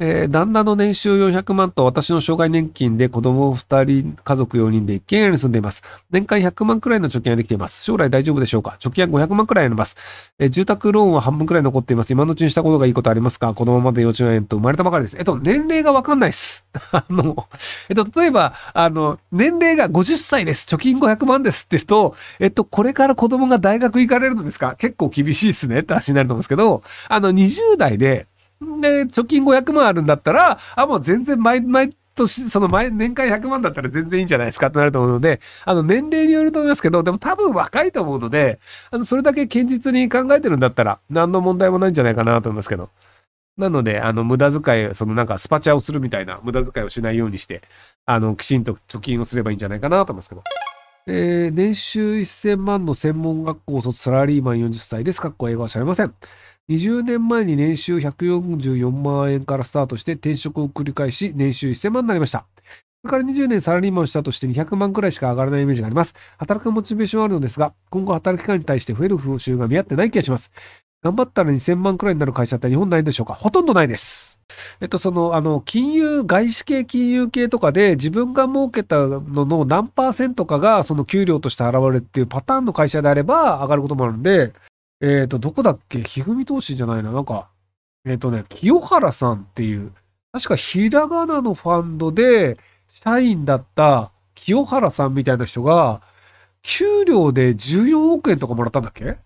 えー、旦那の年収400万と私の障害年金で子供2人、家族4人で一軒家に住んでいます。年間100万くらいの貯金ができています。将来大丈夫でしょうか？貯金は500万くらいあります、えー、住宅ローンは半分くらい残っています。今のうちにしたことがいいことありますか？子供まで幼稚園と生まれたばかりです。えっと、年齢がわかんないです。あの、えっと、例えば、あの、年齢が50歳です。貯金500万ですって言うと、えっと、これから子供が大学行かれるのですか？結構厳しいですねって話になると思うんですけど、あの、20代で、で、貯金500万あるんだったら、あ、もう全然毎、毎年、その毎、年間100万だったら全然いいんじゃないですかってなると思うので、あの、年齢によると思いますけど、でも多分若いと思うので、あの、それだけ堅実に考えてるんだったら、何の問題もないんじゃないかなと思いますけど。なので、あの、無駄遣い、そのなんかスパチャをするみたいな無駄遣いをしないようにして、あの、きちんと貯金をすればいいんじゃないかなと思いますけど。えー、年収1000万の専門学校卒サラリーマン40歳です。かっこ英語は知りません。20年前に年収144万円からスタートして転職を繰り返し年収1000万になりました。それから20年サラリーマンをしたとして200万くらいしか上がらないイメージがあります。働くモチベーションはあるのですが、今後働き方に対して増える報酬が見合ってない気がします。頑張ったら2000万くらいになる会社って日本ないんでしょうか？ほとんどないです。えっと、その、あの、金融、外資系金融系とかで自分が儲けたのの何パーセントかがその給料として現れるっていうパターンの会社であれば上がることもあるんで、えっ、ー、と、どこだっけ？ひふみ投資じゃないな。なんか、えっ、ー、とね、清原さんっていう、確かひらがなのファンドで、社員だった清原さんみたいな人が、給料で14億円とかもらったんだっけ？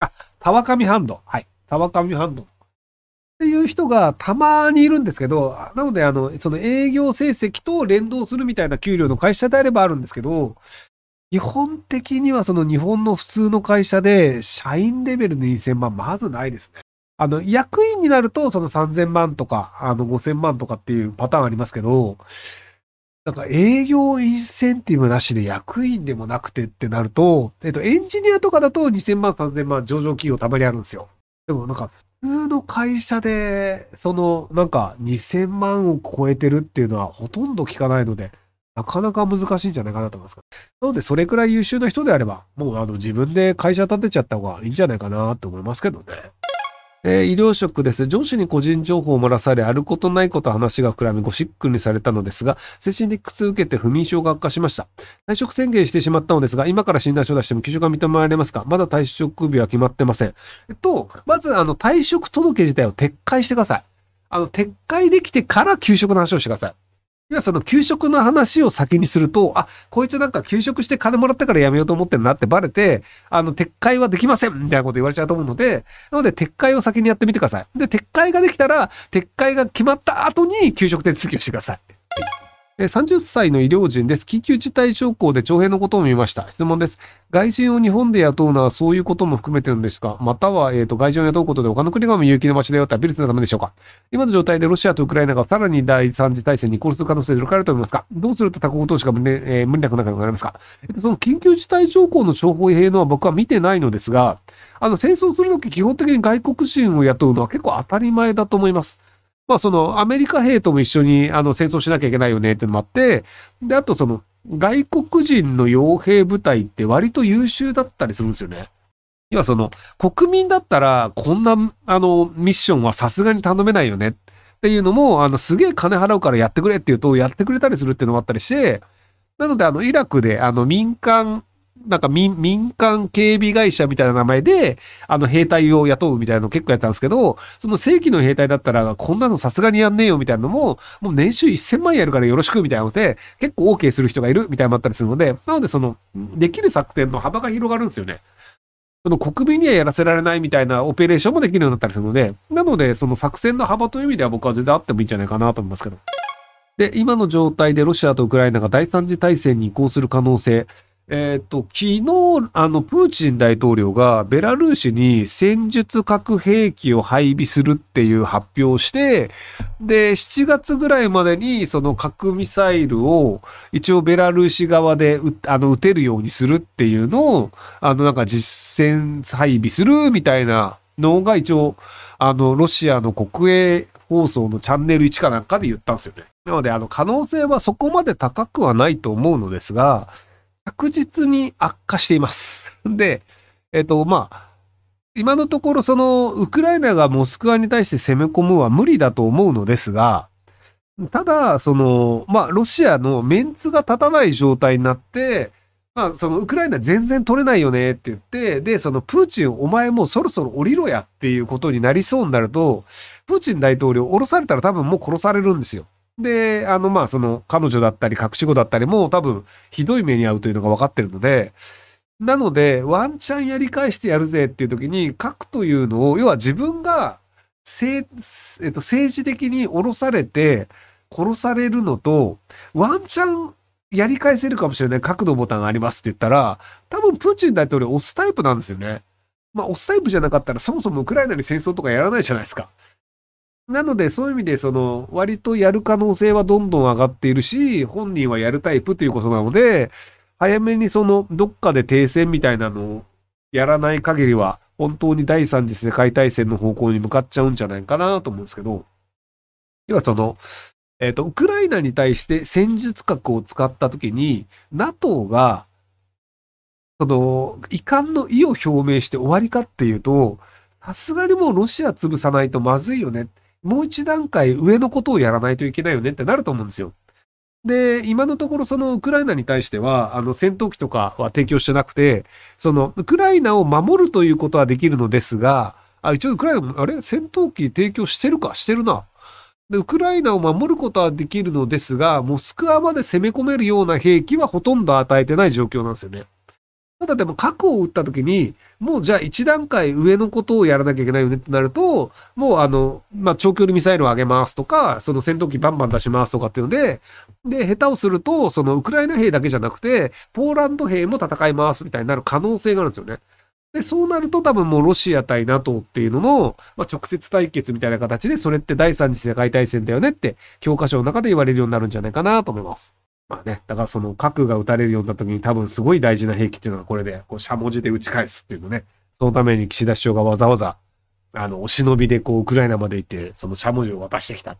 あ、沢上ハンド。はい。沢上ハンド。っていう人がたまにいるんですけど、なので、あの、その営業成績と連動するみたいな給料の会社であればあるんですけど、基本的にはその日本の普通の会社で社員レベルで2000万まずないですね。あの、役員になるとその3000万とか、あの5000万とかっていうパターンありますけど、なんか営業インセンティブなしで役員でもなくてってなると、えっと、エンジニアとかだと2000万、3000万上場企業たまにあるんですよ。でもなんか普通の会社で、そのなんか2000万を超えてるっていうのはほとんど聞かないので、なかなか難しいんじゃないかなと思います。なので、それくらい優秀な人であれば、もうあの自分で会社建てちゃった方がいいんじゃないかなと思いますけどね。えー、医療職です。上司に個人情報を漏らされ、あることないこと話が膨らみ、ゴシックにされたのですが、精神的苦痛を受けて不眠症が悪化しました。退職宣言してしまったのですが、今から診断書を出しても休職が認められますか？まだ退職日は決まってません。えっと、まず、あの、退職届自体を撤回してください。あの、撤回できてから休職の話をしてください。いや、その給食の話を先にすると、あ、こいつなんか給食して金もらったからやめようと思ってるなってバレて、あの、撤回はできませんみたいなこと言われちゃうと思うので、なので、撤回を先にやってみてください。で、撤回ができたら、撤回が決まった後に給食手続きをしてください。30歳の医療人です。緊急事態条項で徴兵のことを見ました。質問です。外人を日本で雇うのはそういうことも含めてるんですか？または、えっ、ー、と、外人を雇うことで他の国がも有機の街だよってアピールするためでしょうか？今の状態でロシアとウクライナがさらに第三次大戦に移行する可能性でどれると思いますか？どうすると多国投資が無,、えー、無理なくなくなりますか、えっ、と、その緊急事態条項の情報兵のは僕は見てないのですが、あの、戦争するとき基本的に外国人を雇うのは結構当たり前だと思います。まあそのアメリカ兵とも一緒にあの戦争しなきゃいけないよねっていうのもあって、で、あとその外国人の傭兵部隊って割と優秀だったりするんですよね。要はその国民だったらこんなあのミッションはさすがに頼めないよねっていうのも、あのすげえ金払うからやってくれって言うとやってくれたりするっていうのもあったりして、なのであのイラクであの民間なんか民民間警備会社みたいな名前で、あの兵隊を雇うみたいなの結構やったんですけど、その正規の兵隊だったら、こんなのさすがにやんねえよみたいなのも、もう年収1000万やるからよろしくみたいなので、結構 OK する人がいるみたいなのもあったりするので、なのでその、できる作戦の幅が広がるんですよね。その国民にはやらせられないみたいなオペレーションもできるようになったりするので、なので、その作戦の幅という意味では僕は全然あってもいいんじゃないかなと思いますけど。で、今の状態でロシアとウクライナが第三次大戦に移行する可能性、えっ、と、昨日、あの、プーチン大統領がベラルーシに戦術核兵器を配備するっていう発表をして、で、7月ぐらいまでにその核ミサイルを一応ベラルーシ側であの撃てるようにするっていうのを、あの、なんか実戦配備するみたいなのが一応、あの、ロシアの国営放送のチャンネル1かなんかで言ったんですよね。なので、あの、可能性はそこまで高くはないと思うのですが、確実に悪化しています。で、えっ、ー、と、まあ、今のところその、ウクライナがモスクワに対して攻め込むは無理だと思うのですが、ただ、その、まあ、ロシアのメンツが立たない状態になって、まあ、その、ウクライナ全然取れないよねって言って、で、その、プーチン、お前もうそろそろ降りろやっていうことになりそうになると、プーチン大統領降ろされたら多分もう殺されるんですよ。で、あの、まあ、その、彼女だったり、隠し子だったりも多分、ひどい目に遭うというのが分かってるので、なので、ワンチャンやり返してやるぜっていう時に、核というのを、要は自分が、えっと、政治的に降ろされて、殺されるのと、ワンチャンやり返せるかもしれない核のボタンがありますって言ったら、多分プーチン大統領押すタイプなんですよね。まあ、押すタイプじゃなかったら、そもそもウクライナに戦争とかやらないじゃないですか。なので、そういう意味で、その、割とやる可能性はどんどん上がっているし、本人はやるタイプということなので、早めにその、どっかで停戦みたいなのをやらない限りは、本当に第三次世界大戦の方向に向かっちゃうんじゃないかなと思うんですけど、要はその、えっ、ー、と、ウクライナに対して戦術核を使ったときに、NATO が、その、遺憾の意を表明して終わりかっていうと、さすがにもうロシア潰さないとまずいよね。もう一段階上のことをやらないといけないよねってなると思うんですよ。で、今のところそのウクライナに対しては、あの戦闘機とかは提供してなくて、そのウクライナを守るということはできるのですが、あ、一応ウクライナも、あれ？戦闘機提供してるか？してるな。で、ウクライナを守ることはできるのですが、モスクワまで攻め込めるような兵器はほとんど与えてない状況なんですよね。ただでも核を撃った時に、もうじゃあ一段階上のことをやらなきゃいけないよねってなると、もうあの、まあ、長距離ミサイルを上げますとか、その戦闘機バンバン出しますとかっていうので、で、下手をすると、そのウクライナ兵だけじゃなくて、ポーランド兵も戦いますみたいになる可能性があるんですよね。で、そうなると多分もうロシア対 NATO っていうのの、まあ、直接対決みたいな形で、それって第三次世界大戦だよねって教科書の中で言われるようになるんじゃないかなと思います。まあね、だからその核が撃たれるようになった時に多分すごい大事な兵器っていうのはこれで、こう、しゃもじで撃ち返すっていうのね。そのために岸田首相がわざわざ、あの、お忍びでこう、ウクライナまで行って、そのしゃもじを渡してきた